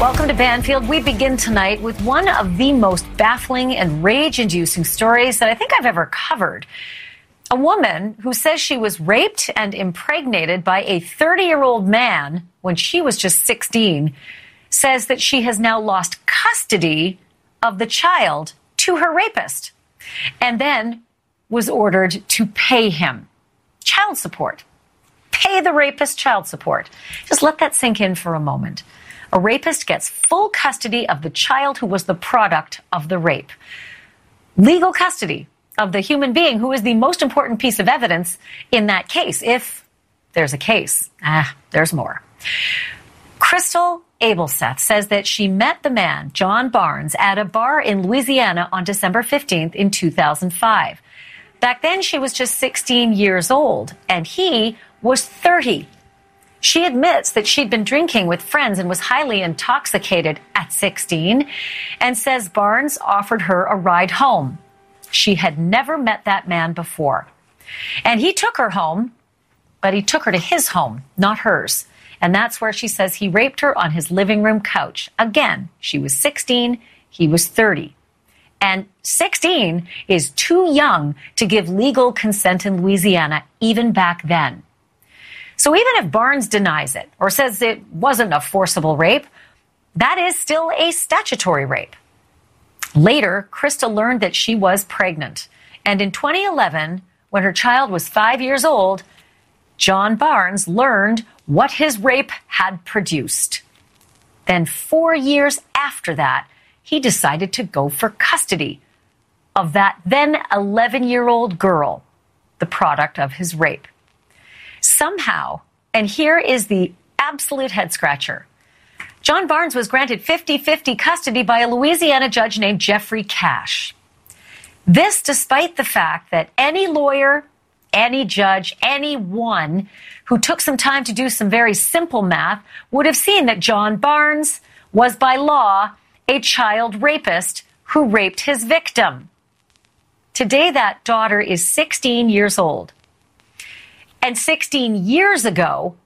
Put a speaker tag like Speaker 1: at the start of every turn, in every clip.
Speaker 1: Welcome to Banfield. We begin tonight with one of the most baffling and rage inducing stories that I think I've ever covered. A woman who says she was raped and impregnated by a 30 year old man when she was just 16 says that she has now lost custody of the child to her rapist and then was ordered to pay him child support. Pay the rapist child support. Just let that sink in for a moment a rapist gets full custody of the child who was the product of the rape. Legal custody of the human being who is the most important piece of evidence in that case, if there's a case. Ah, there's more. Crystal Abelseth says that she met the man, John Barnes, at a bar in Louisiana on December 15th in 2005. Back then, she was just 16 years old, and he was 30. She admits that she'd been drinking with friends and was highly intoxicated at 16 and says Barnes offered her a ride home. She had never met that man before. And he took her home, but he took her to his home, not hers. And that's where she says he raped her on his living room couch. Again, she was 16, he was 30. And 16 is too young to give legal consent in Louisiana, even back then. So even if Barnes denies it or says it wasn't a forcible rape, that is still a statutory rape. Later, Krista learned that she was pregnant. And in 2011, when her child was five years old, John Barnes learned what his rape had produced. Then, four years after that, he decided to go for custody of that then 11 year old girl, the product of his rape. Somehow, and here is the absolute head scratcher. John Barnes was granted 50 50 custody by a Louisiana judge named Jeffrey Cashe. This despite the fact that any lawyer, any judge, anyone who took some time to do some very simple math would have seen that John Barnes was by law a child rapist who raped his victim. Today, that daughter is 16 years old. And 16 years ago,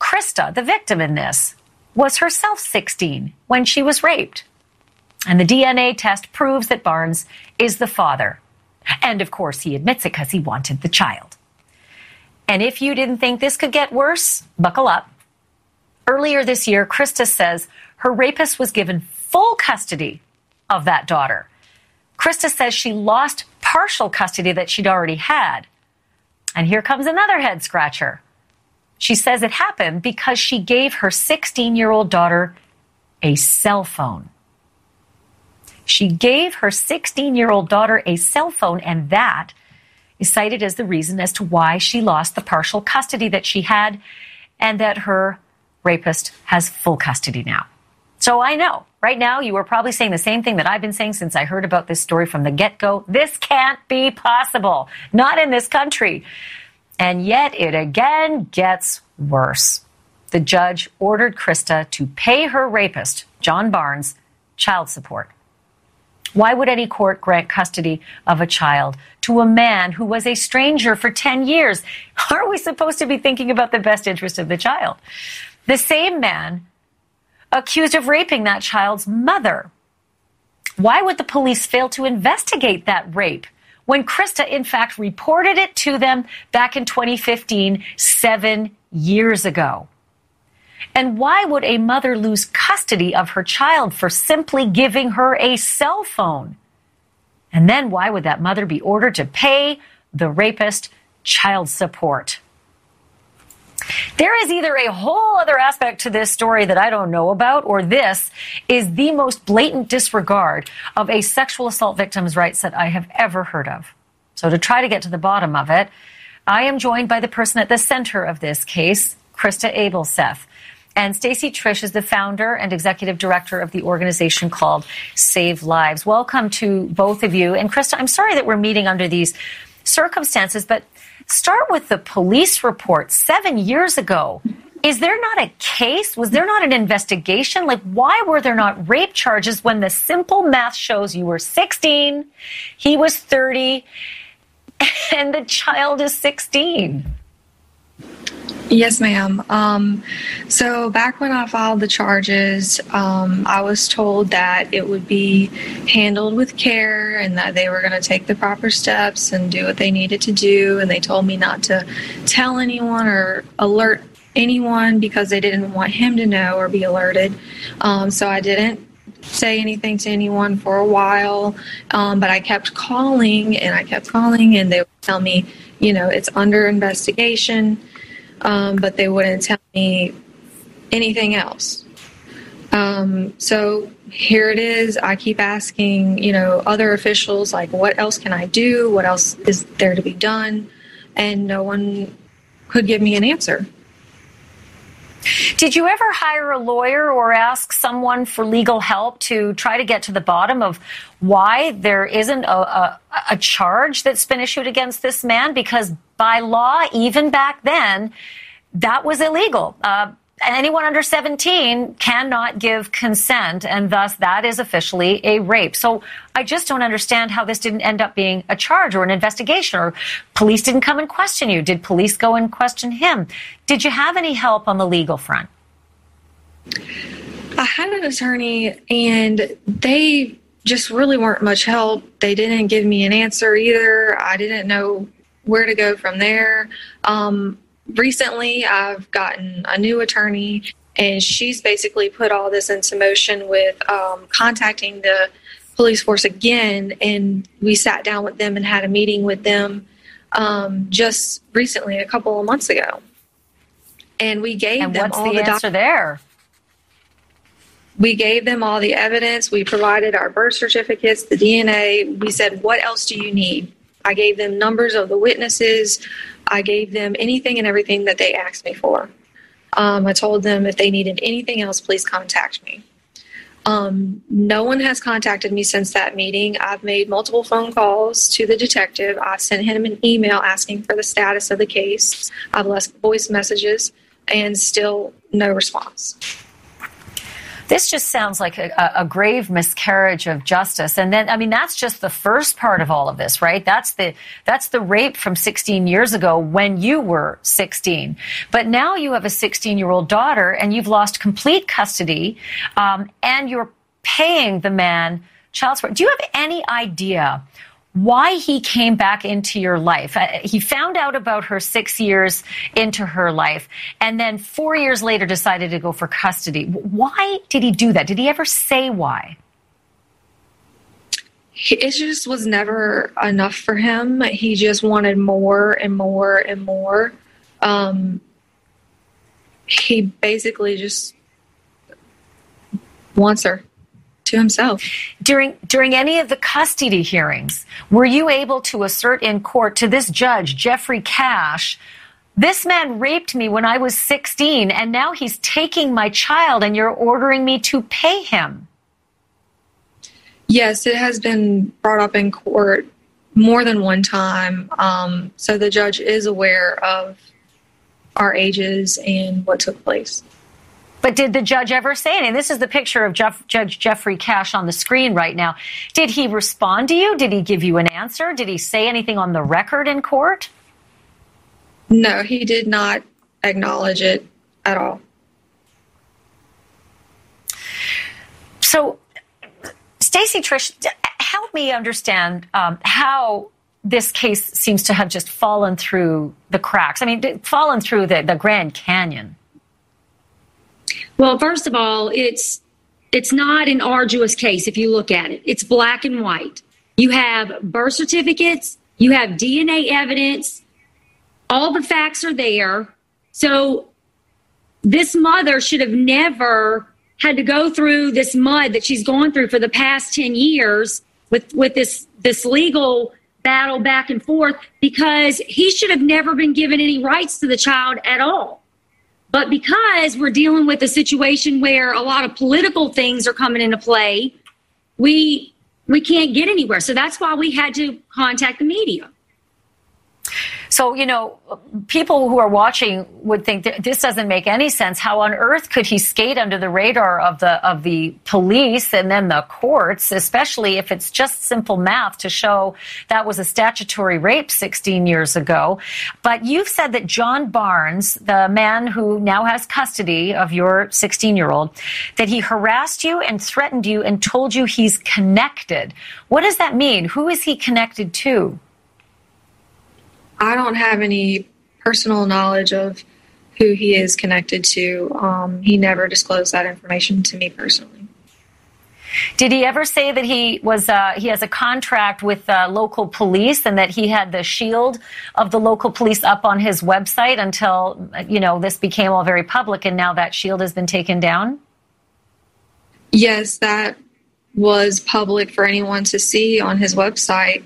Speaker 1: Krista, the victim in this, was herself 16 when she was raped. And the DNA test proves that Barnes is the father. And of course, he admits it because he wanted the child. And if you didn't think this could get worse, buckle up. Earlier this year, Krista says her rapist was given full custody of that daughter. Krista says she lost partial custody that she'd already had. And here comes another head scratcher. She says it happened because she gave her 16 year old daughter a cell phone. She gave her 16 year old daughter a cell phone, and that is cited as the reason as to why she lost the partial custody that she had and that her rapist has full custody now. So I know right now you are probably saying the same thing that I've been saying since I heard about this story from the get go. This can't be possible. Not in this country. And yet it again gets worse. The judge ordered Krista to pay her rapist, John Barnes, child support. Why would any court grant custody of a child to a man who was a stranger for 10 years? Aren't we supposed to be thinking about the best interest of the child? The same man accused of raping that child's mother. Why would the police fail to investigate that rape when Krista, in fact, reported it to them back in 2015, seven years ago? And why would a mother lose custody of her child for simply giving her a cell phone? And then why would that mother be ordered to pay the rapist child support? There is either a whole other aspect to this story that I don't know about, or this is the most blatant disregard of a sexual assault victim's rights that I have ever heard of. So, to try to get to the bottom of it, I am joined by the person at the center of this case, Krista Abelseth. And Stacy Trish is the founder and executive director of the organization called Save Lives. Welcome to both of you. And Krista, I'm sorry that we're meeting under these circumstances, but Start with the police report seven years ago. Is there not a case? Was there not an investigation? Like, why were there not rape charges when the simple math shows you were 16, he was 30, and the child is 16?
Speaker 2: Yes, ma'am. Um, so back when I filed the charges, um, I was told that it would be handled with care and that they were going to take the proper steps and do what they needed to do. And they told me not to tell anyone or alert anyone because they didn't want him to know or be alerted. Um, so I didn't say anything to anyone for a while, um, but I kept calling and I kept calling, and they would tell me, you know, it's under investigation um, but they wouldn't tell me anything else. Um, so here it is. I keep asking, you know, other officials, like, what else can I do? What else is there to be done? And no one could give me an answer.
Speaker 1: Did you ever hire a lawyer or ask someone for legal help to try to get to the bottom of why there isn't a, a, a charge that's been issued against this man? Because by law, even back then, that was illegal. Uh, anyone under 17 cannot give consent, and thus that is officially a rape. So I just don't understand how this didn't end up being a charge or an investigation, or police didn't come and question you. Did police go and question him? Did you have any help on the legal front?
Speaker 2: I had an attorney, and they just really weren't much help. They didn't give me an answer either. I didn't know where to go from there. Um, recently I've gotten a new attorney, and she's basically put all this into motion with um, contacting the police force again. And we sat down with them and had a meeting with them um, just recently, a couple of months ago. And we gave
Speaker 1: and
Speaker 2: them
Speaker 1: what's
Speaker 2: all
Speaker 1: the,
Speaker 2: the
Speaker 1: answer doc- there.
Speaker 2: We gave them all the evidence. We provided our birth certificates, the DNA. We said, What else do you need? I gave them numbers of the witnesses. I gave them anything and everything that they asked me for. Um, I told them if they needed anything else, please contact me. Um, no one has contacted me since that meeting. I've made multiple phone calls to the detective. I've sent him an email asking for the status of the case. I've left voice messages and still no response.
Speaker 1: This just sounds like a, a, grave miscarriage of justice. And then, I mean, that's just the first part of all of this, right? That's the, that's the rape from 16 years ago when you were 16. But now you have a 16 year old daughter and you've lost complete custody, um, and you're paying the man child support. Do you have any idea why he came back into your life. Uh, he found out about her six years into her life and then four years later decided to go for custody. Why did he do that? Did he ever say why?
Speaker 2: It just was never enough for him. He just wanted more and more and more. Um, he basically just wants her to himself.
Speaker 1: During during any of the custody hearings, were you able to assert in court to this judge, Jeffrey Cashe, this man raped me when I was 16 and now he's taking my child and you're ordering me to pay him?
Speaker 2: Yes, it has been brought up in court more than one time. Um, so the judge is aware of our ages and what took place.
Speaker 1: But did the judge ever say anything? This is the picture of Jeff, Judge Jeffrey Cashe on the screen right now. Did he respond to you? Did he give you an answer? Did he say anything on the record in court?
Speaker 2: No, he did not acknowledge it at all.
Speaker 1: So, Stacy Trish, help me understand um, how this case seems to have just fallen through the cracks. I mean, fallen through the, the Grand Canyon.
Speaker 3: Well, first of all, it's it's not an arduous case if you look at it. It's black and white. You have birth certificates, you have DNA evidence, all the facts are there. So this mother should have never had to go through this mud that she's gone through for the past 10 years with with this this legal battle back and forth because he should have never been given any rights to the child at all. But because we're dealing with a situation where a lot of political things are coming into play, we we can't get anywhere. So that's why we had to contact the media.
Speaker 1: So, you know, people who are watching would think this doesn't make any sense. How on earth could he skate under the radar of the of the police and then the courts, especially if it's just simple math to show that was a statutory rape 16 years ago. But you've said that John Barnes, the man who now has custody of your 16 year old, that he harassed you and threatened you and told you he's connected. What does that mean? Who is he connected to?
Speaker 2: I don't have any personal knowledge of who he is connected to. Um, he never disclosed that information to me personally.
Speaker 1: Did he ever say that he was uh, he has a contract with uh, local police and that he had the shield of the local police up on his website until you know this became all very public and now that shield has been taken down?
Speaker 2: Yes, that was public for anyone to see on his website.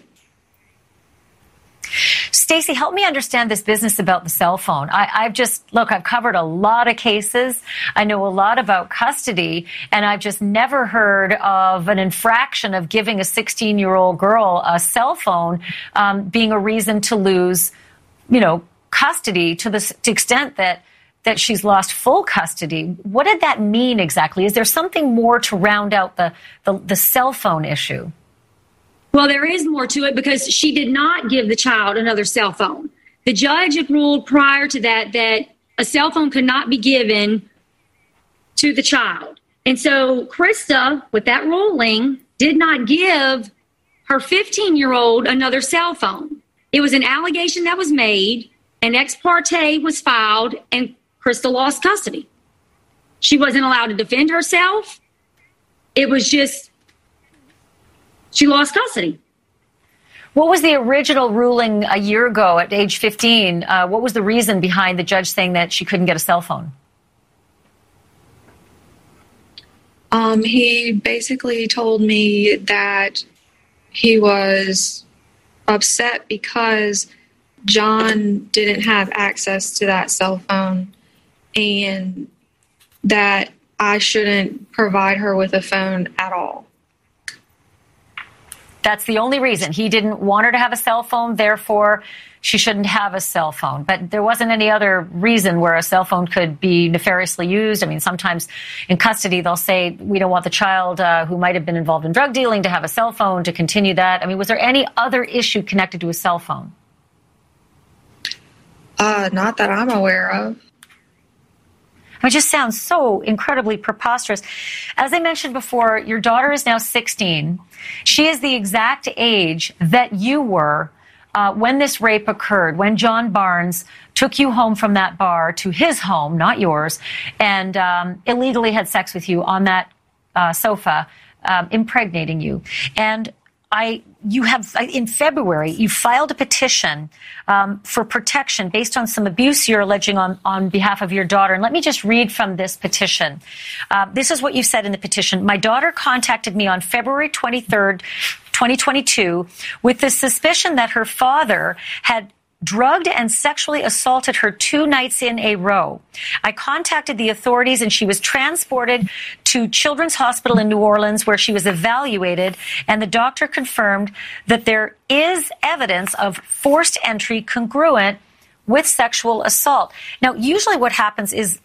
Speaker 1: Stacy, help me understand this business about the cell phone. I, have just, look, I've covered a lot of cases. I know a lot about custody, and I've just never heard of an infraction of giving a 16 year old girl a cell phone um, being a reason to lose, you know, custody to the to extent that that she's lost full custody. What did that mean exactly? Is there something more to round out the, the, the cell phone issue?
Speaker 3: Well, there is more to it because she did not give the child another cell phone. The judge had ruled prior to that that a cell phone could not be given to the child. And so Krista, with that ruling, did not give her 15 year old another cell phone. It was an allegation that was made, an ex parte was filed, and Krista lost custody. She wasn't allowed to defend herself. It was just she lost custody.
Speaker 1: What was the original ruling a year ago at age 15? Uh, what was the reason behind the judge saying that she couldn't get a cell phone?
Speaker 2: Um, he basically told me that he was upset because John didn't have access to that cell phone and that I shouldn't provide her with a phone at all.
Speaker 1: That's the only reason. He didn't want her to have a cell phone, therefore, she shouldn't have a cell phone. But there wasn't any other reason where a cell phone could be nefariously used. I mean, sometimes in custody, they'll say, we don't want the child uh, who might have been involved in drug dealing to have a cell phone to continue that. I mean, was there any other issue connected to a cell phone?
Speaker 2: Uh, not that I'm aware of.
Speaker 1: It just sounds so incredibly preposterous. As I mentioned before, your daughter is now 16. She is the exact age that you were uh, when this rape occurred, when John Barnes took you home from that bar to his home, not yours, and um, illegally had sex with you on that uh, sofa, um, impregnating you. And I, you have in February, you filed a petition um, for protection based on some abuse you're alleging on, on behalf of your daughter. And let me just read from this petition. Uh, this is what you said in the petition. My daughter contacted me on February 23rd, 2022, with the suspicion that her father had drugged and sexually assaulted her two nights in a row. I contacted the authorities and she was transported to Children's Hospital in New Orleans where she was evaluated and the doctor confirmed that there is evidence of forced entry congruent with sexual assault. Now, usually what happens is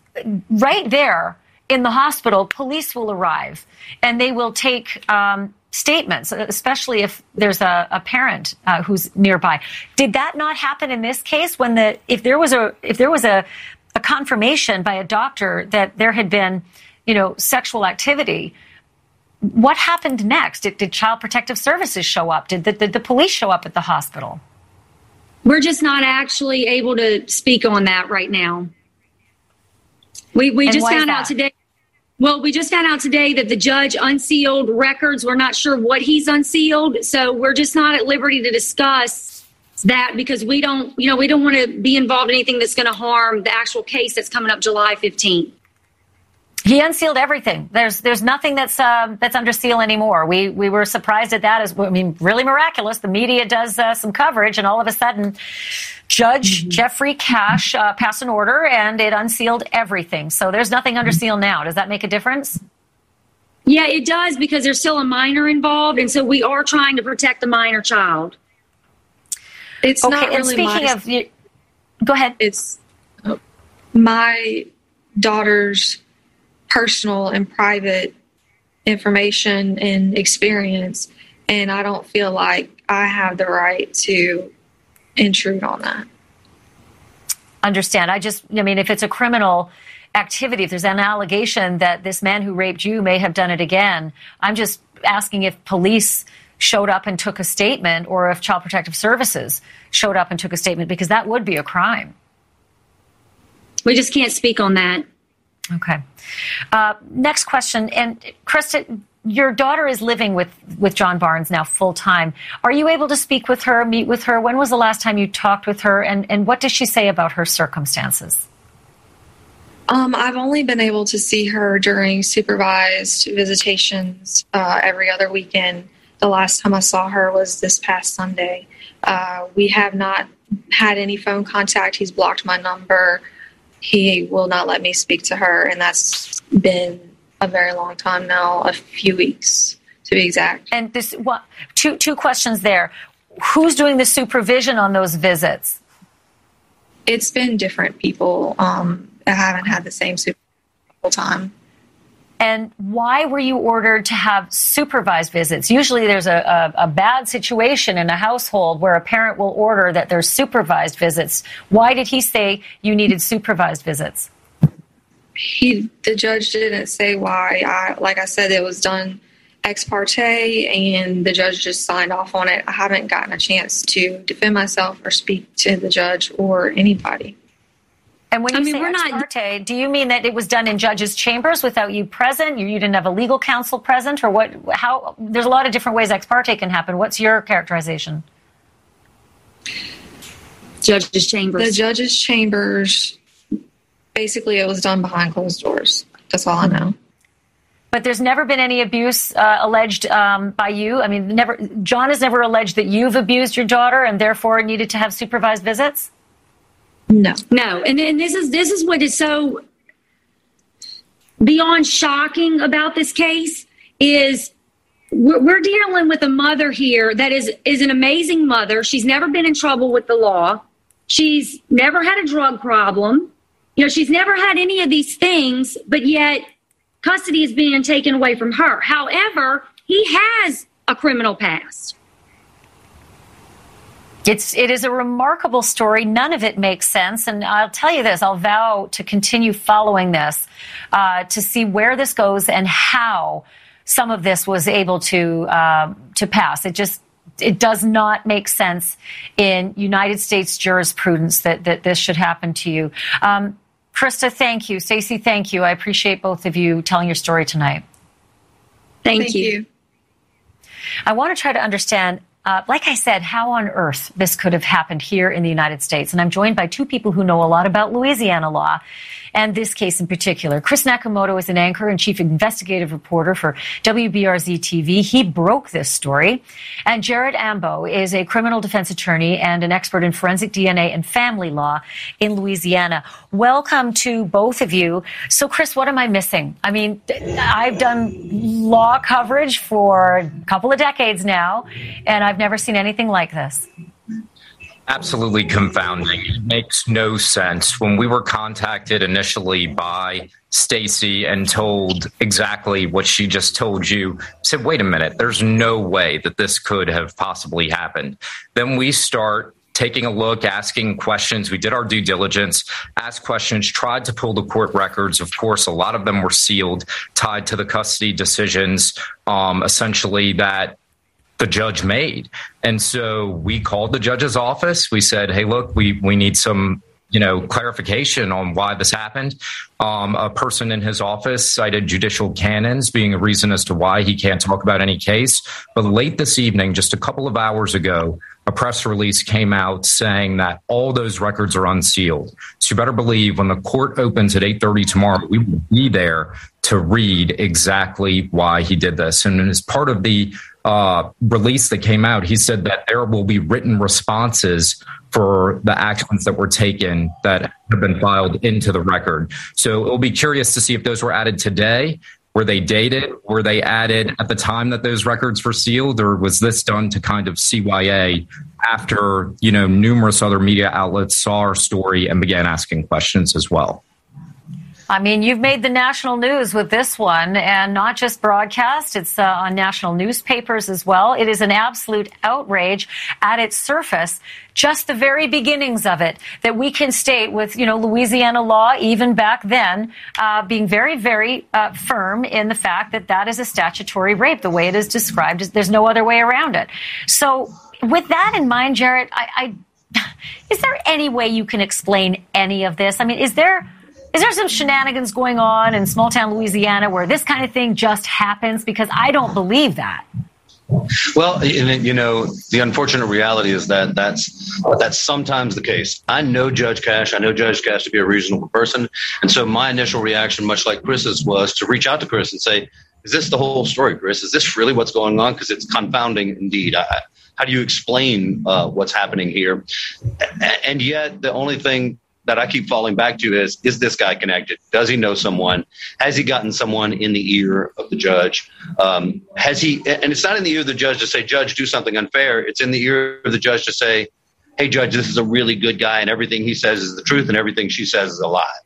Speaker 1: right there in the hospital, police will arrive and they will take um, statements, especially if there's a, a parent uh, who's nearby. Did that not happen in this case? When the if there was a if there was a, a confirmation by a doctor that there had been, you know, sexual activity, what happened next? Did, did Child Protective Services show up? Did the, did the police show up at the hospital?
Speaker 3: We're just not actually able to speak on that right now. We we and just found out today well, we just found out today that the judge unsealed records. We're not sure what he's unsealed. So we're just not at liberty to discuss that because we don't, you know, we don't want to be involved in anything that's going to harm the actual case that's coming up July 15th.
Speaker 1: He unsealed everything. There's there's nothing that's uh, that's under seal anymore. We we were surprised at that. As I mean, really miraculous. The media does uh, some coverage, and all of a sudden, Judge mm-hmm. Jeffrey Cashe uh, passed an order, and it unsealed everything. So there's nothing under seal now. Does that make a difference?
Speaker 3: Yeah, it does because there's still a minor involved, and so we are trying to protect the minor child.
Speaker 2: It's
Speaker 1: okay,
Speaker 2: not
Speaker 1: and
Speaker 2: really
Speaker 1: speaking
Speaker 2: my,
Speaker 1: of, you, go ahead.
Speaker 2: it's my daughter's personal and private information and experience, and I don't feel like I have the right to intrude on that.
Speaker 1: understand. I just, I mean, if it's a criminal activity, if there's an allegation that this man who raped you may have done it again, I'm just asking if police showed up and took a statement or if Child Protective Services showed up and took a statement because that would be a crime.
Speaker 3: We just can't speak on that.
Speaker 1: Okay. Uh, next question. And Krista, your daughter is living with, with John Barnes now full time. Are you able to speak with her, meet with her? When was the last time you talked with her? And, and what does she say about her circumstances?
Speaker 2: Um, I've only been able to see her during supervised visitations uh, every other weekend. The last time I saw her was this past Sunday. Uh, we have not had any phone contact. He's blocked my number. He will not let me speak to her, and that's been a very long time now, a few weeks to be exact.
Speaker 1: And this what, two two questions there. Who's doing the supervision on those visits?
Speaker 2: It's been different people. Um, I haven't had the same super time.
Speaker 1: And why were you ordered to have supervised visits? Usually there's a, a, a, bad situation in a household where a parent will order that there's supervised visits. Why did he say you needed supervised visits?
Speaker 2: He, the judge didn't say why. I, like I said, it was done ex parte and the judge just signed off on it. I haven't gotten a chance to defend myself or speak to the judge or anybody.
Speaker 1: And when you
Speaker 3: I mean,
Speaker 1: say
Speaker 3: we're
Speaker 1: ex
Speaker 3: not-
Speaker 1: parte, do you mean that it was done in judges' chambers without you present? You, you didn't have a legal counsel present, or what? How? There's a lot of different ways ex parte can happen. What's your characterization?
Speaker 3: Judge's chambers.
Speaker 2: The judge's chambers, basically, it was done behind closed doors. That's all I know.
Speaker 1: But there's never been any abuse uh, alleged um, by you. I mean, never. John has never alleged that you've abused your daughter and therefore needed to have supervised visits.
Speaker 2: No.
Speaker 3: No, and, and this is this is what is so beyond shocking about this case is we're, we're dealing with a mother here that is is an amazing mother. She's never been in trouble with the law. She's never had a drug problem. You know, she's never had any of these things, but yet custody is being taken away from her. However, he has a criminal past.
Speaker 1: It's it is a remarkable story. None of it makes sense, and I'll tell you this: I'll vow to continue following this uh, to see where this goes and how some of this was able to uh, to pass. It just it does not make sense in United States jurisprudence that that this should happen to you. Um, Krista, thank you. Stacey, thank you. I appreciate both of you telling your story tonight.
Speaker 3: Thank,
Speaker 2: Thank
Speaker 3: you.
Speaker 2: you.
Speaker 1: I want to try to understand, uh, like I said, how on earth this could have happened here in the United States. And I'm joined by two people who know a lot about Louisiana law and this case in particular. Chris Nakamoto is an anchor and chief investigative reporter for WBRZ TV. He broke this story. And Jarrett Ambeau is a criminal defense attorney and an expert in forensic DNA and family law in Louisiana. Welcome to both of you. So, Chris, what am I missing? I mean, I've done law coverage for a couple of decades now, and I've never seen anything like this.
Speaker 4: Absolutely confounding. It makes no sense. When we were contacted initially by Stacy and told exactly what she just told you, I said, wait a minute, there's no way that this could have possibly happened. Then we start taking a look, asking questions. We did our due diligence, asked questions, tried to pull the court records. Of course, a lot of them were sealed, tied to the custody decisions, um, essentially that the judge made. And so we called the judge's office. We said, "Hey, look, we we need some." You know, clarification on why this happened. Um, a person in his office cited judicial canons being a reason as to why he can't talk about any case. But late this evening, just a couple of hours ago, a press release came out saying that all those records are unsealed. So you better believe when the court opens at 8:30 tomorrow, we will be there to read exactly why he did this. And as part of the uh, release that came out, he said that there will be written responses for the actions that were taken that have been filed into the record. So it'll be curious to see if those were added today Were they dated? Were they added at the time that those records were sealed, or was this done to kind of CYA after you know numerous other media outlets saw our story and began asking questions as well?
Speaker 1: I mean, you've made the national news with this one, and not just broadcast. It's uh, on national newspapers as well. It is an absolute outrage at its surface. Just the very beginnings of it that we can state with, you know, Louisiana law, even back then, uh, being very, very uh, firm in the fact that that is a statutory rape. The way it is described, there's no other way around it. So, with that in mind, Jarrett, I, I is there any way you can explain any of this? I mean, is there is there some shenanigans going on in small town Louisiana where this kind of thing just happens? Because I don't believe that.
Speaker 5: Well, you know, the unfortunate reality is that that's that's sometimes the case. I know Judge Cashe. I know Judge Cashe to be a reasonable person, and so my initial reaction, much like Chris's, was to reach out to Chris and say, "Is this the whole story, Chris? Is this really what's going on? Because it's confounding indeed. I, how do you explain uh, what's happening here? And yet, the only thing that I keep falling back to is is this guy connected? Does he know someone? Has he gotten someone in the ear of the judge? Um, has he? And it's not in the ear of the judge to say, Judge, do something unfair. It's in the ear of the judge to say, Hey, Judge, this is a really good guy, and everything he says is the truth, and everything she says is a lie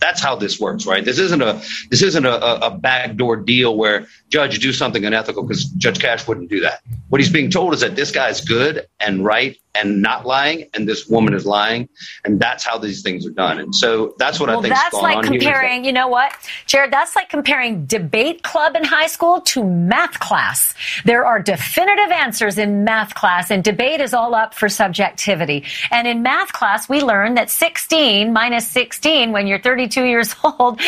Speaker 5: that's how this works, right? This isn't a this isn't a, a backdoor deal where judge do something unethical because Judge Cashe wouldn't do that. What he's being told is that this guy is good and right and not lying, and this woman is lying, and that's how these things are done. And so that's what
Speaker 1: well,
Speaker 5: I think. Is so important.
Speaker 1: Well, that's like comparing. You know what, Jarrett? That's like comparing debate club in high school to math class. There are definitive answers in math class, and debate is all up for subjectivity. And in math class, we learn that 16 minus 16 when you're 32 years old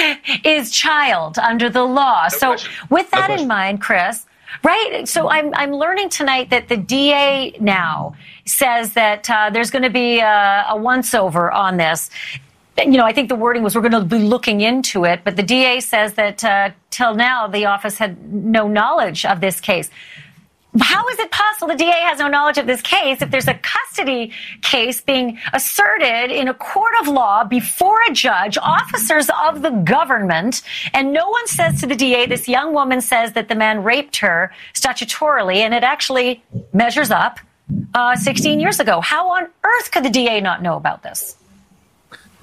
Speaker 1: is child under the law. No so, question. with that no in mind, Chris. Right. So I'm, I'm learning tonight that the DA now says that uh, there's going to be a, a once over on this. You know, I think the wording was we're going to be looking into it, but the DA says that uh, till now the office had no knowledge of this case. How is it possible the DA has no knowledge of this case if there's a custody case being asserted in a court of law before a judge, officers of the government, and no one says to the DA, this young woman says that the man raped her statutorily, and it actually measures up uh, 16 years ago. How on earth could the DA not know about this?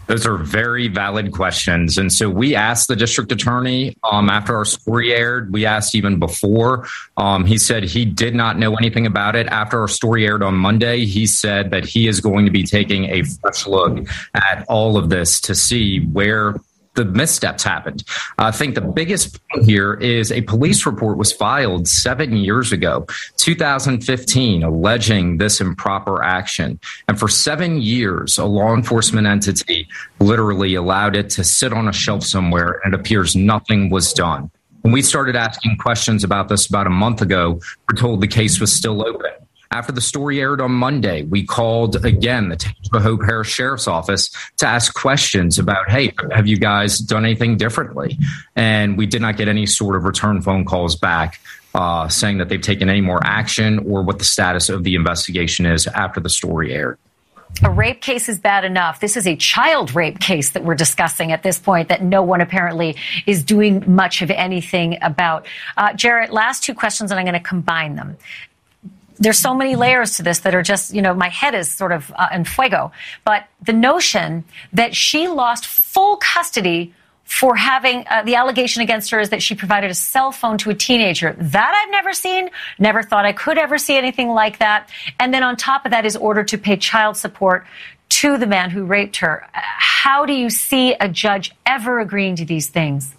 Speaker 4: Those are very valid questions. And so we asked the district attorney um, after our story aired. We asked even before. Um, he said he did not know anything about it. After our story aired on Monday, he said that he is going to be taking a fresh look at all of this to see where the missteps happened. I think the biggest point here is a police report was filed seven years ago, 2015, alleging this improper action. And for seven years, a law enforcement entity literally allowed it to sit on a shelf somewhere, and it appears nothing was done. When we started asking questions about this about a month ago, we're told the case was still open. After the story aired on Monday, we called again the Tangipahoa Parish Sheriff's Office to ask questions about, hey, have you guys done anything differently? And we did not get any sort of return phone calls back uh, saying that they've taken any more action or what the status of the investigation is after the story aired.
Speaker 1: A rape case is bad enough. This is a child rape case that we're discussing at this point that no one apparently is doing much of anything about. Uh, Jarrett, last two questions, and I'm going to combine them there's so many layers to this that are just, you know, my head is sort of uh, in fuego. But the notion that she lost full custody for having uh, the allegation against her is that she provided a cell phone to a teenager. That I've never seen, never thought I could ever see anything like that. And then on top of that is ordered to pay child support to the man who raped her. How do you see a judge ever agreeing to these things?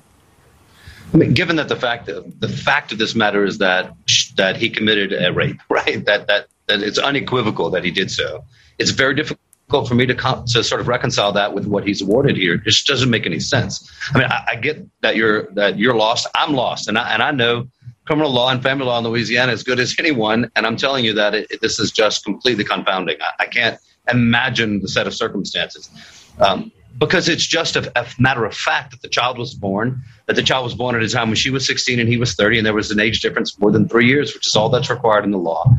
Speaker 5: I mean, given that the fact the fact of this matter is that that he committed a rape, right? That that that it's unequivocal that he did so. It's very difficult for me to to sort of reconcile that with what he's awarded here. It just doesn't make any sense. I mean, I, I get that you're that you're lost. I'm lost, and I and I know criminal law and family law in Louisiana as good as anyone. And I'm telling you that it, this is just completely confounding. I, I, can't imagine the set of circumstances. Um, because it's just a, a, matter of fact that the child was born, that the child was born at a time when she was 16 and he was 30, and there was an age difference more than three years, which is all that's required in the law.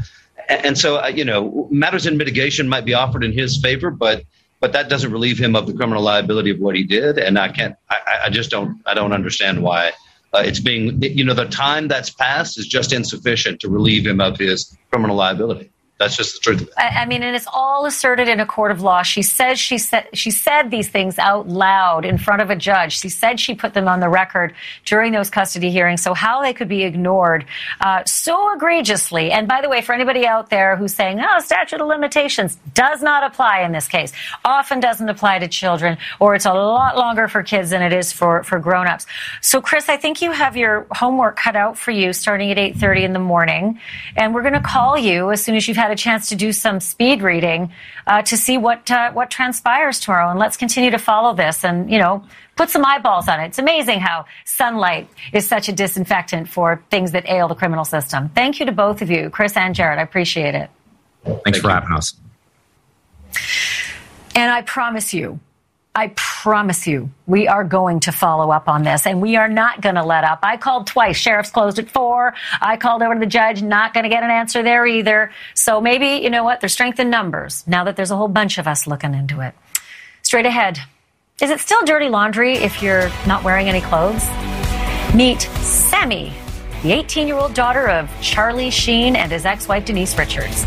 Speaker 5: And, and so, uh, you know, matters in mitigation might be offered in his favor, but but that doesn't relieve him of the criminal liability of what he did. And I can't, I, I just don't, I don't understand why uh, it's being, you know, the time that's passed is just insufficient to relieve him of his criminal liability. That's just the truth.
Speaker 1: I, I mean, and it's all asserted in a court of law. She says she said she said these things out loud in front of a judge. She said she put them on the record during those custody hearings. So how they could be ignored uh, so egregiously. And by the way, for anybody out there who's saying, "Oh, statute of limitations does not apply in this case," often doesn't apply to children, or it's a lot longer for kids than it is for for grown-ups. So, Chris, I think you have your homework cut out for you starting at 8:30 in the morning, and we're going to call you as soon as you've had a chance to do some speed reading uh, to see what uh, what transpires tomorrow. And let's continue to follow this and you know put some eyeballs on it. It's amazing how sunlight is such a disinfectant for things that ail the criminal system. Thank you to both of you, Chris and Jarrett. I appreciate it.
Speaker 4: Thanks Thank for you. having us.
Speaker 1: And I promise you, I promise you, we are going to follow up on this and we are not going to let up. I called twice. Sheriff's closed at four. I called over to the judge, not going to get an answer there either. So maybe, you know what? There's strength in numbers now that there's a whole bunch of us looking into it. Straight ahead. Is it still dirty laundry if you're not wearing any clothes? Meet Sammy, the 18 year old daughter of Charlie Sheen and his ex wife Denise Richards.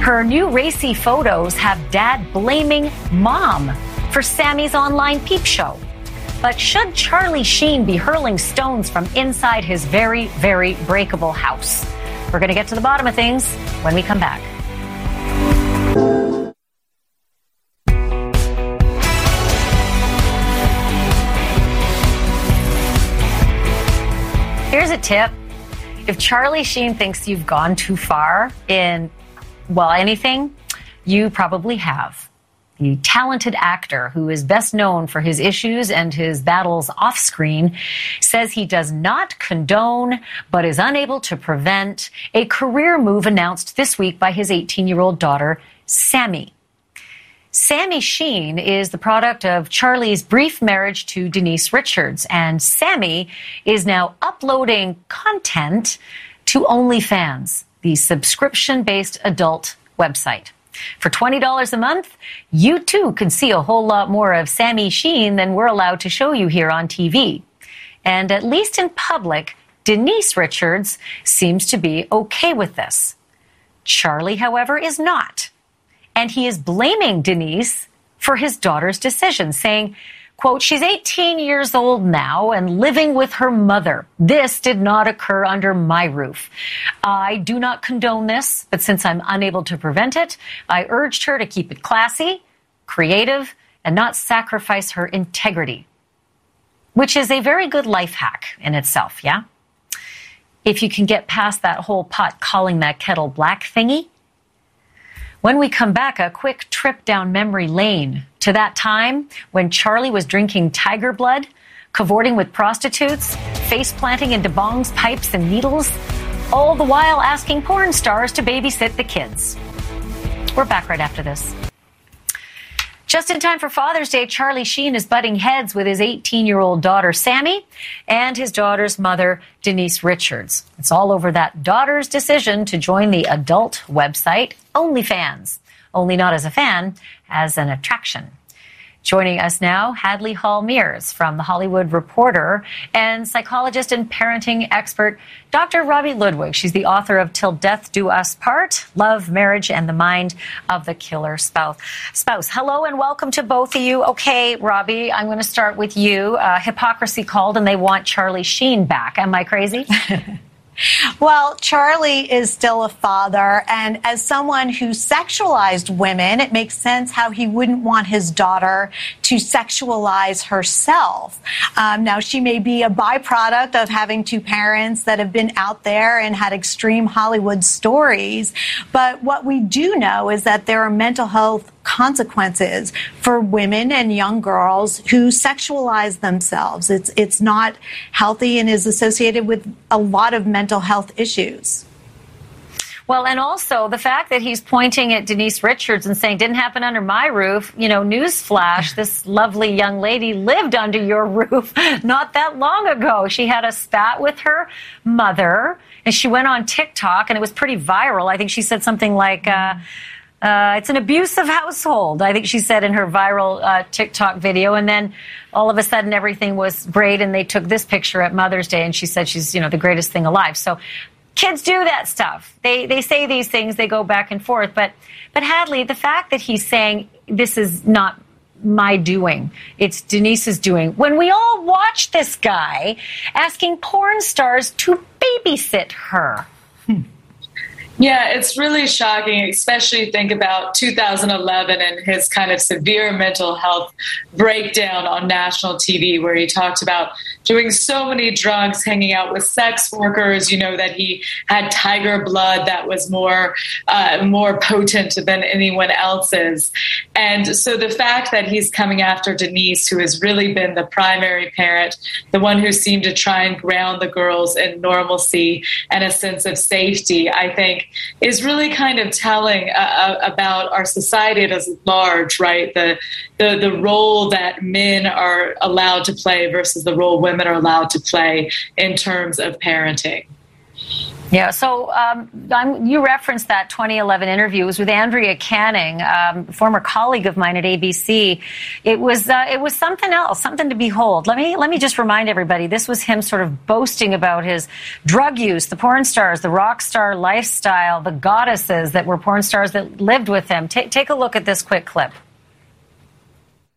Speaker 1: Her new racy photos have dad blaming mom for Sammy's online peep show. But should Charlie Sheen be hurling stones from inside his very, very breakable house? We're going to get to the bottom of things when we come back. Here's a tip. If Charlie Sheen thinks you've gone too far in, well, anything, you probably have the talented actor who is best known for his issues and his battles off screen, says he does not condone but is unable to prevent a career move announced this week by his 18 year old daughter, Sammy. Sammy Sheen is the product of Charlie's brief marriage to Denise Richards, and Sammy is now uploading content to OnlyFans, the subscription based adult website. For $20 a month, you too can see a whole lot more of Sammy Sheen than we're allowed to show you here on TV. And at least in public, Denise Richards seems to be okay with this. Charlie, however, is not. And he is blaming Denise for his daughter's decision, saying, Quote, she's 18 years old now and living with her mother. This did not occur under my roof. I do not condone this, but since I'm unable to prevent it, I urged her to keep it classy, creative, and not sacrifice her integrity. Which is a very good life hack in itself, yeah? If you can get past that whole pot calling that kettle black thingy. When we come back, a quick trip down memory lane to that time when Charlie was drinking tiger blood, cavorting with prostitutes, face planting into bongs, pipes, and needles, all the while asking porn stars to babysit the kids. We're back right after this. Just in time for Father's Day, Charlie Sheen is butting heads with his 18 year old daughter, Sammy, and his daughter's mother, Denise Richards. It's all over that daughter's decision to join the adult website OnlyFans only not as a fan, as an attraction. Joining us now, Hadley Hall Mears from The Hollywood Reporter and psychologist and parenting expert, Dr. Robi Ludwig. She's the author of Till Death Do Us Part Love, Marriage, and the Mind of the Killer Spouse. Spouse. Hello and welcome to both of you. Okay, Robi, I'm going to start with you. Uh, hypocrisy called and they want Charlie Sheen back. Am I crazy?
Speaker 6: Well, Charlie is still a father, and as someone who sexualized women, it makes sense how he wouldn't want his daughter to sexualize herself. Um, now, she may be a byproduct of having two parents that have been out there and had extreme Hollywood stories, but what we do know is that there are mental health consequences for women and young girls who sexualize themselves. It's, it's not healthy and is associated with a lot of mental health issues.
Speaker 1: Well, and also the fact that he's pointing at Denise Richards and saying, didn't happen under my roof. You know, newsflash, this lovely young lady lived under your roof not that long ago. She had a spat with her mother and she went on TikTok and it was pretty viral. I think she said something like, uh, Uh, it's an abusive household, I think she said in her viral uh, TikTok video. And then all of a sudden everything was great and they took this picture at Mother's Day and she said she's, you know, the greatest thing alive. So kids do that stuff. They, they say these things, they go back and forth. But, but Hadley, the fact that he's saying this is not my doing. It's Denise's doing. When we all watch this guy asking porn stars to babysit her. Hmm.
Speaker 7: Yeah, it's really shocking, especially think about 2011 and his kind of severe mental health breakdown on national TV, where he talked about doing so many drugs, hanging out with sex workers. You know that he had tiger blood that was more uh, more potent than anyone else's, and so the fact that he's coming after Denise, who has really been the primary parent, the one who seemed to try and ground the girls in normalcy and a sense of safety, I think is really kind of telling uh, uh, about our society at large, right? The, the the role that men are allowed to play versus the role women are allowed to play in terms of parenting.
Speaker 1: Yeah, so um, you referenced that 2011 interview. It was with Andrea Canning, um, former colleague of mine at ABC. It was uh, it was something else, something to behold. Let me let me just remind everybody. This was him sort of boasting about his drug use, the porn stars, the rock star lifestyle, the goddesses that were porn stars that lived with him. T- take a look at this quick clip.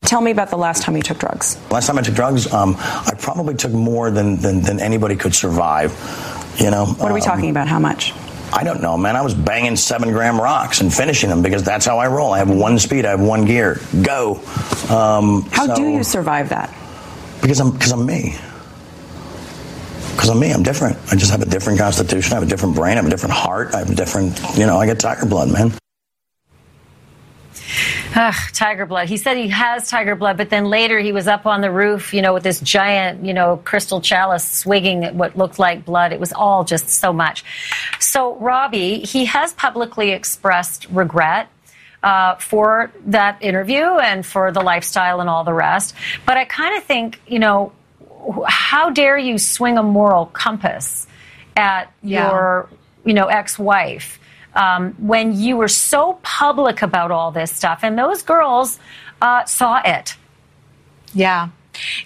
Speaker 8: Tell me about the last time you took drugs.
Speaker 9: Last time I took drugs, um, I probably took more than, than, than anybody could survive. You know,
Speaker 8: what are we um, talking about? How much?
Speaker 9: I don't know, man. I was banging seven gram rocks and finishing them because that's how I roll. I have one speed, I have one gear. Go.
Speaker 8: Um, how so, do you survive that?
Speaker 9: Because I'm because I'm me. Because I'm me. I'm different. I just have a different constitution. I have a different brain. I have a different heart. I have a different. You know, I get tiger blood, man.
Speaker 1: Ugh, tiger blood. He said he has tiger blood, but then later he was up on the roof, you know, with this giant, you know, crystal chalice swigging what looked like blood. It was all just so much. So, Robi, he has publicly expressed regret uh, for that interview and for the lifestyle and all the rest. But I kind of think, you know, how dare you swing a moral compass at yeah. your, you know, ex-wife? Um, when you were so public about all this stuff, and those girls uh, saw it.
Speaker 6: Yeah.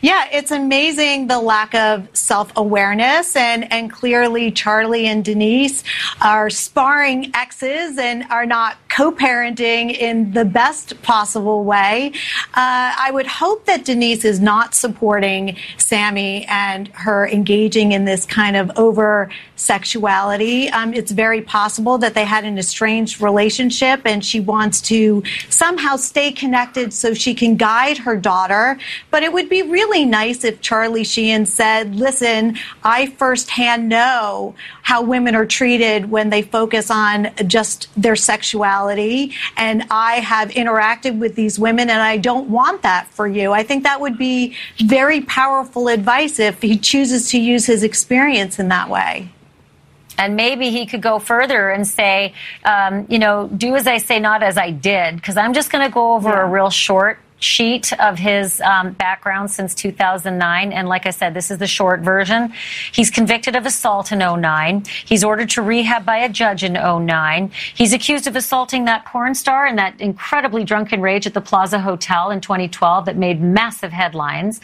Speaker 6: Yeah, it's amazing the lack of self awareness. And, and clearly, Charlie and Denise are sparring exes and are not co parenting in the best possible way. Uh, I would hope that Denise is not supporting Sami and her engaging in this kind of over sexuality. Um, it's very possible that they had an estranged relationship and she wants to somehow stay connected so she can guide her daughter. But it would be really nice if Charlie Sheen said, listen, I firsthand know how women are treated when they focus on just their sexuality. And I have interacted with these women and I don't want that for you. I think that would be very powerful advice if he chooses to use his experience in that way.
Speaker 1: And maybe he could go further and say, um, you know, do as I say, not as I did, because I'm just going to go over yeah. a real short sheet of his um, background since 2009. And like I said, this is the short version. He's convicted of assault in 09. He's ordered to rehab by a judge in 09. He's accused of assaulting that porn star in that incredibly drunken rage at the Plaza Hotel in 2012 that made massive headlines.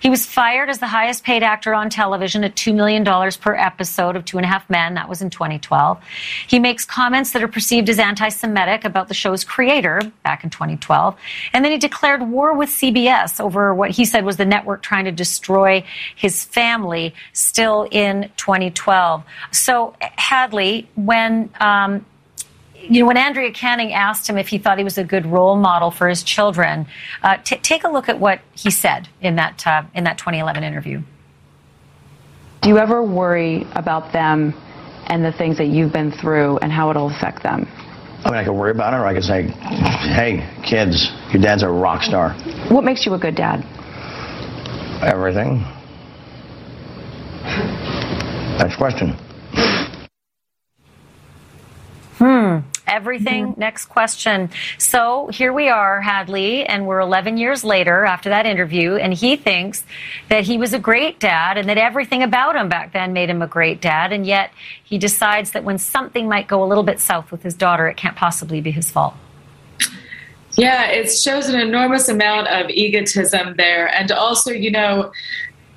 Speaker 1: He was fired as the highest paid actor on television at $2 million per episode of Two and a Half Men. That was in 2012. He makes comments that are perceived as anti Semitic about the show's creator back in 2012. And then he declared war with CBS over what he said was the network trying to destroy his family still in 2012. So, Hadley, when um, you know, when Andrea Canning asked him if he thought he was a good role model for his children, uh, t- take a look at what he said in that uh, in that 2011 interview.
Speaker 8: Do you ever worry about them and the things that you've been through and how it'll affect them?
Speaker 9: I mean, I could worry about it, or I could say, "Hey, kids, your dad's a rock star."
Speaker 8: What makes you a good dad?
Speaker 9: Everything. Next question.
Speaker 1: Hmm everything. Mm-hmm. Next question. So here we are, Hadley, and we're 11 years later after that interview, and he thinks that he was a great dad and that everything about him back then made him a great dad, and yet he decides that when something might go a little bit south with his daughter, it can't possibly be his fault.
Speaker 7: Yeah, it shows an enormous amount of egotism there. And also, you know,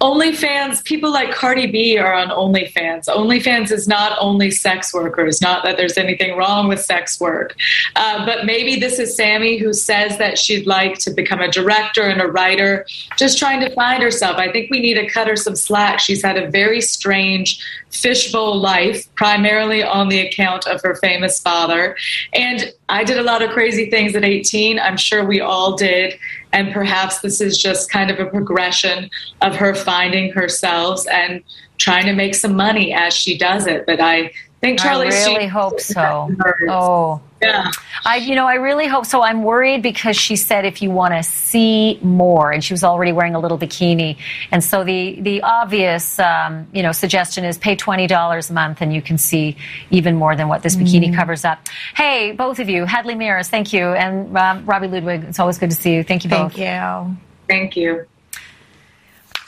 Speaker 7: OnlyFans, people like Cardi B are on OnlyFans. OnlyFans is not only sex workers, not that there's anything wrong with sex work. Uh, but maybe this is Sami who says that she'd like to become a director and a writer, just trying to find herself. I think we need to cut her some slack. She's had a very strange fishbowl life, primarily on the account of her famous father. And I did a lot of crazy things at 18. I'm sure we all did. And perhaps this is just kind of a progression of her finding herself and trying to make some money as she does it. But I think Charlie.
Speaker 1: I really hope so. Oh, yeah. I, you know, I really hope so. I'm worried because she said if you want to see more, and she was already wearing a little bikini, and so the the obvious, um, you know, suggestion is pay twenty dollars a month, and you can see even more than what this bikini mm. covers up. Hey, both of you, Hadley Mears, thank you, and um, Robi Ludwig. It's always good to see you. Thank you both.
Speaker 6: Thank you.
Speaker 7: Thank you.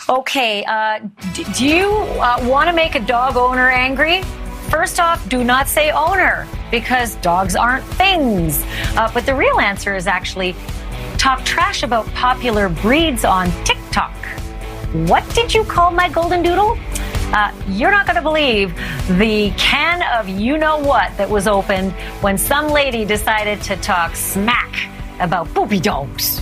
Speaker 1: Okay, uh, do you uh, want to make a dog owner angry? First off, do not say owner because dogs aren't things. Uh, but the real answer is actually talk trash about popular breeds on TikTok. What did you call my golden doodle? Uh, you're not going to believe the can of you know what that was opened when some lady decided to talk smack about poopy dogs.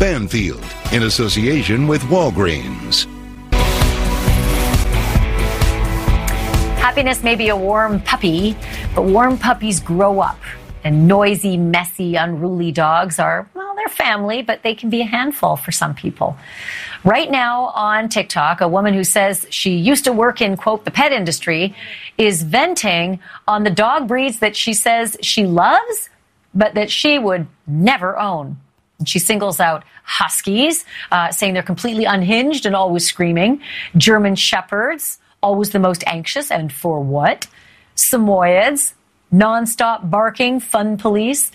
Speaker 10: Banfield, in association with Walgreens.
Speaker 1: Happiness may be a warm puppy, but warm puppies grow up. And noisy, messy, unruly dogs are, well, they're family, but they can be a handful for some people. Right now on TikTok, a woman who says she used to work in, quote, the pet industry is venting on the dog breeds that she says she loves, but that she would never own. She singles out Huskies, uh, saying they're completely unhinged and always screaming, German Shepherds, always the most anxious, and for what? Samoyeds, nonstop barking, fun police,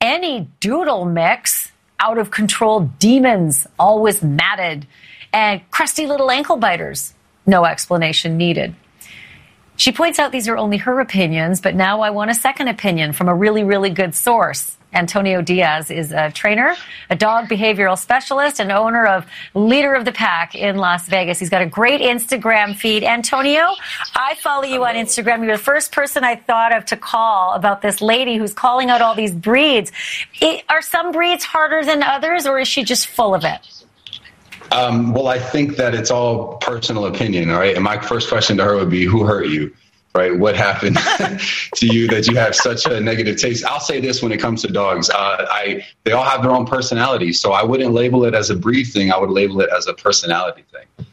Speaker 1: any doodle mix, out of control demons, always matted, and crusty little ankle biters. No explanation needed. She points out these are only her opinions, but now I want a second opinion from a really, really good source. Antonio Diaz is a trainer, a dog behavioral specialist, and owner of Leader of the Pack in Las Vegas. He's got a great Instagram feed. Antonio, I follow you on Instagram. You're the first person I thought of to call about this lady who's calling out all these breeds. It, are some breeds harder than others, or is she just full of it?
Speaker 11: Um, well, I think that it's all personal opinion, all right? And my first question to her would be, who hurt you? Right? What happened to you that you have such a negative taste? I'll say this when it comes to dogs. Uh, I they all have their own personality, so I wouldn't label it as a breed thing. I would label it as a personality thing.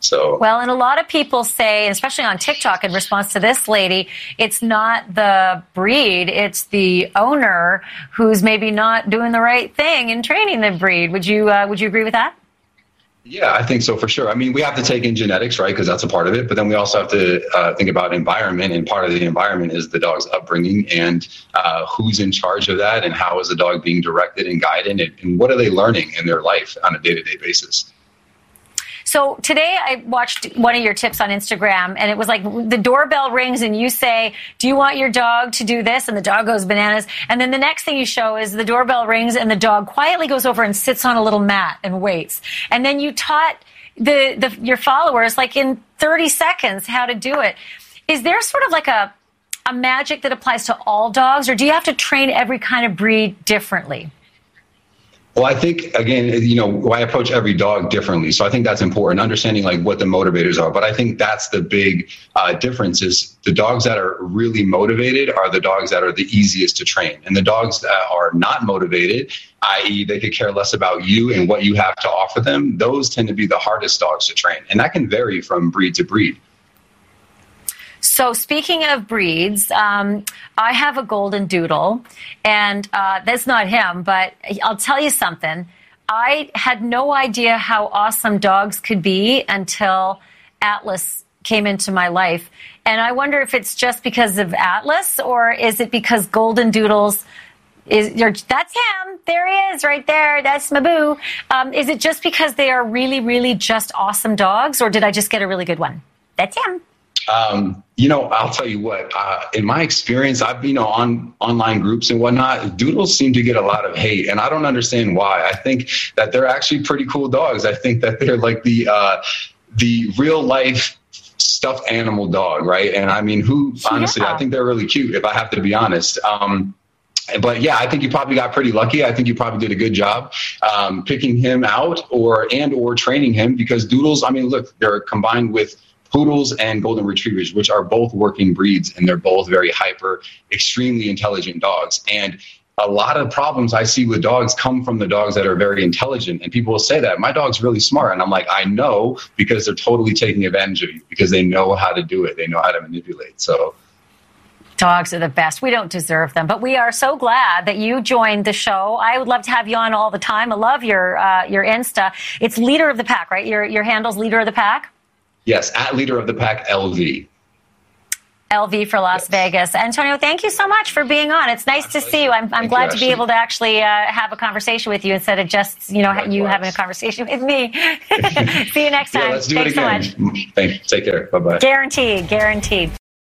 Speaker 11: So
Speaker 1: well, and a lot of people say, especially on TikTok, in response to this lady, it's not the breed; it's the owner who's maybe not doing the right thing in training the breed. Would you uh, would you agree with that?
Speaker 11: Yeah, I think so for sure. I mean, we have to take in genetics, right? Because that's a part of it. But then we also have to uh, think about environment, and part of the environment is the dog's upbringing and uh, who's in charge of that, and how is the dog being directed and guided, and, and what are they learning in their life on a day to day basis.
Speaker 1: So today I watched one of your tips on Instagram and it was like the doorbell rings and you say, do you want your dog to do this? And the dog goes bananas. And then the next thing you show is the doorbell rings and the dog quietly goes over and sits on a little mat and waits. And then you taught the, the your followers like in 30 seconds how to do it. Is there sort of like a, a magic that applies to all dogs or do you have to train every kind of breed differently?
Speaker 11: Well, I think again, you know, I approach every dog differently, so I think that's important. Understanding like what the motivators are, but I think that's the big uh, difference: is the dogs that are really motivated are the dogs that are the easiest to train, and the dogs that are not motivated, i.e., they could care less about you and what you have to offer them, those tend to be the hardest dogs to train, and that can vary from breed to breed.
Speaker 1: So, speaking of breeds, um, I have a golden doodle, and uh, that's not him, but I'll tell you something. I had no idea how awesome dogs could be until Atlas came into my life. And I wonder if it's just because of Atlas or is it because golden doodles is that's him. There he is, right there. That's Mabu. Um, is it just because they are really, really just awesome dogs, or did I just get a really good one? That's him.
Speaker 11: Um, you know, I'll tell you what. Uh, in my experience, I've you know on online groups and whatnot. Doodles seem to get a lot of hate, and I don't understand why. I think that they're actually pretty cool dogs. I think that they're like the uh, the real life stuffed animal dog, right? And I mean, who honestly, yeah. I think they're really cute. If I have to be honest. Um, but yeah, I think you probably got pretty lucky. I think you probably did a good job um, picking him out or and or training him because doodles. I mean, look, they're combined with poodles and golden retrievers, which are both working breeds and they're both very hyper, extremely intelligent dogs. And a lot of problems I see with dogs come from the dogs that are very intelligent. And people will say that my dog's really smart. And I'm like, I know because they're totally taking advantage of you because they know how to do it. They know how to manipulate. So
Speaker 1: Dogs are the best. We don't deserve them, but we are so glad that you joined the show. I would love to have you on all the time. I love your uh, your Insta. It's leader of the pack, right? Your your handle's leader of the pack.
Speaker 11: Yes, at leader of the pack LV.
Speaker 1: LV for Las yes. Vegas. Antonio, thank you so much for being on. It's nice to see you. I'm, I'm glad you, to be able to actually uh, have a conversation with you instead of just, you know, Likewise. you having a conversation with me. see you next time.
Speaker 11: Yeah, let's do
Speaker 1: Thanks
Speaker 11: it again. So much. Thanks. Take care. Bye bye.
Speaker 1: Guaranteed. Guaranteed.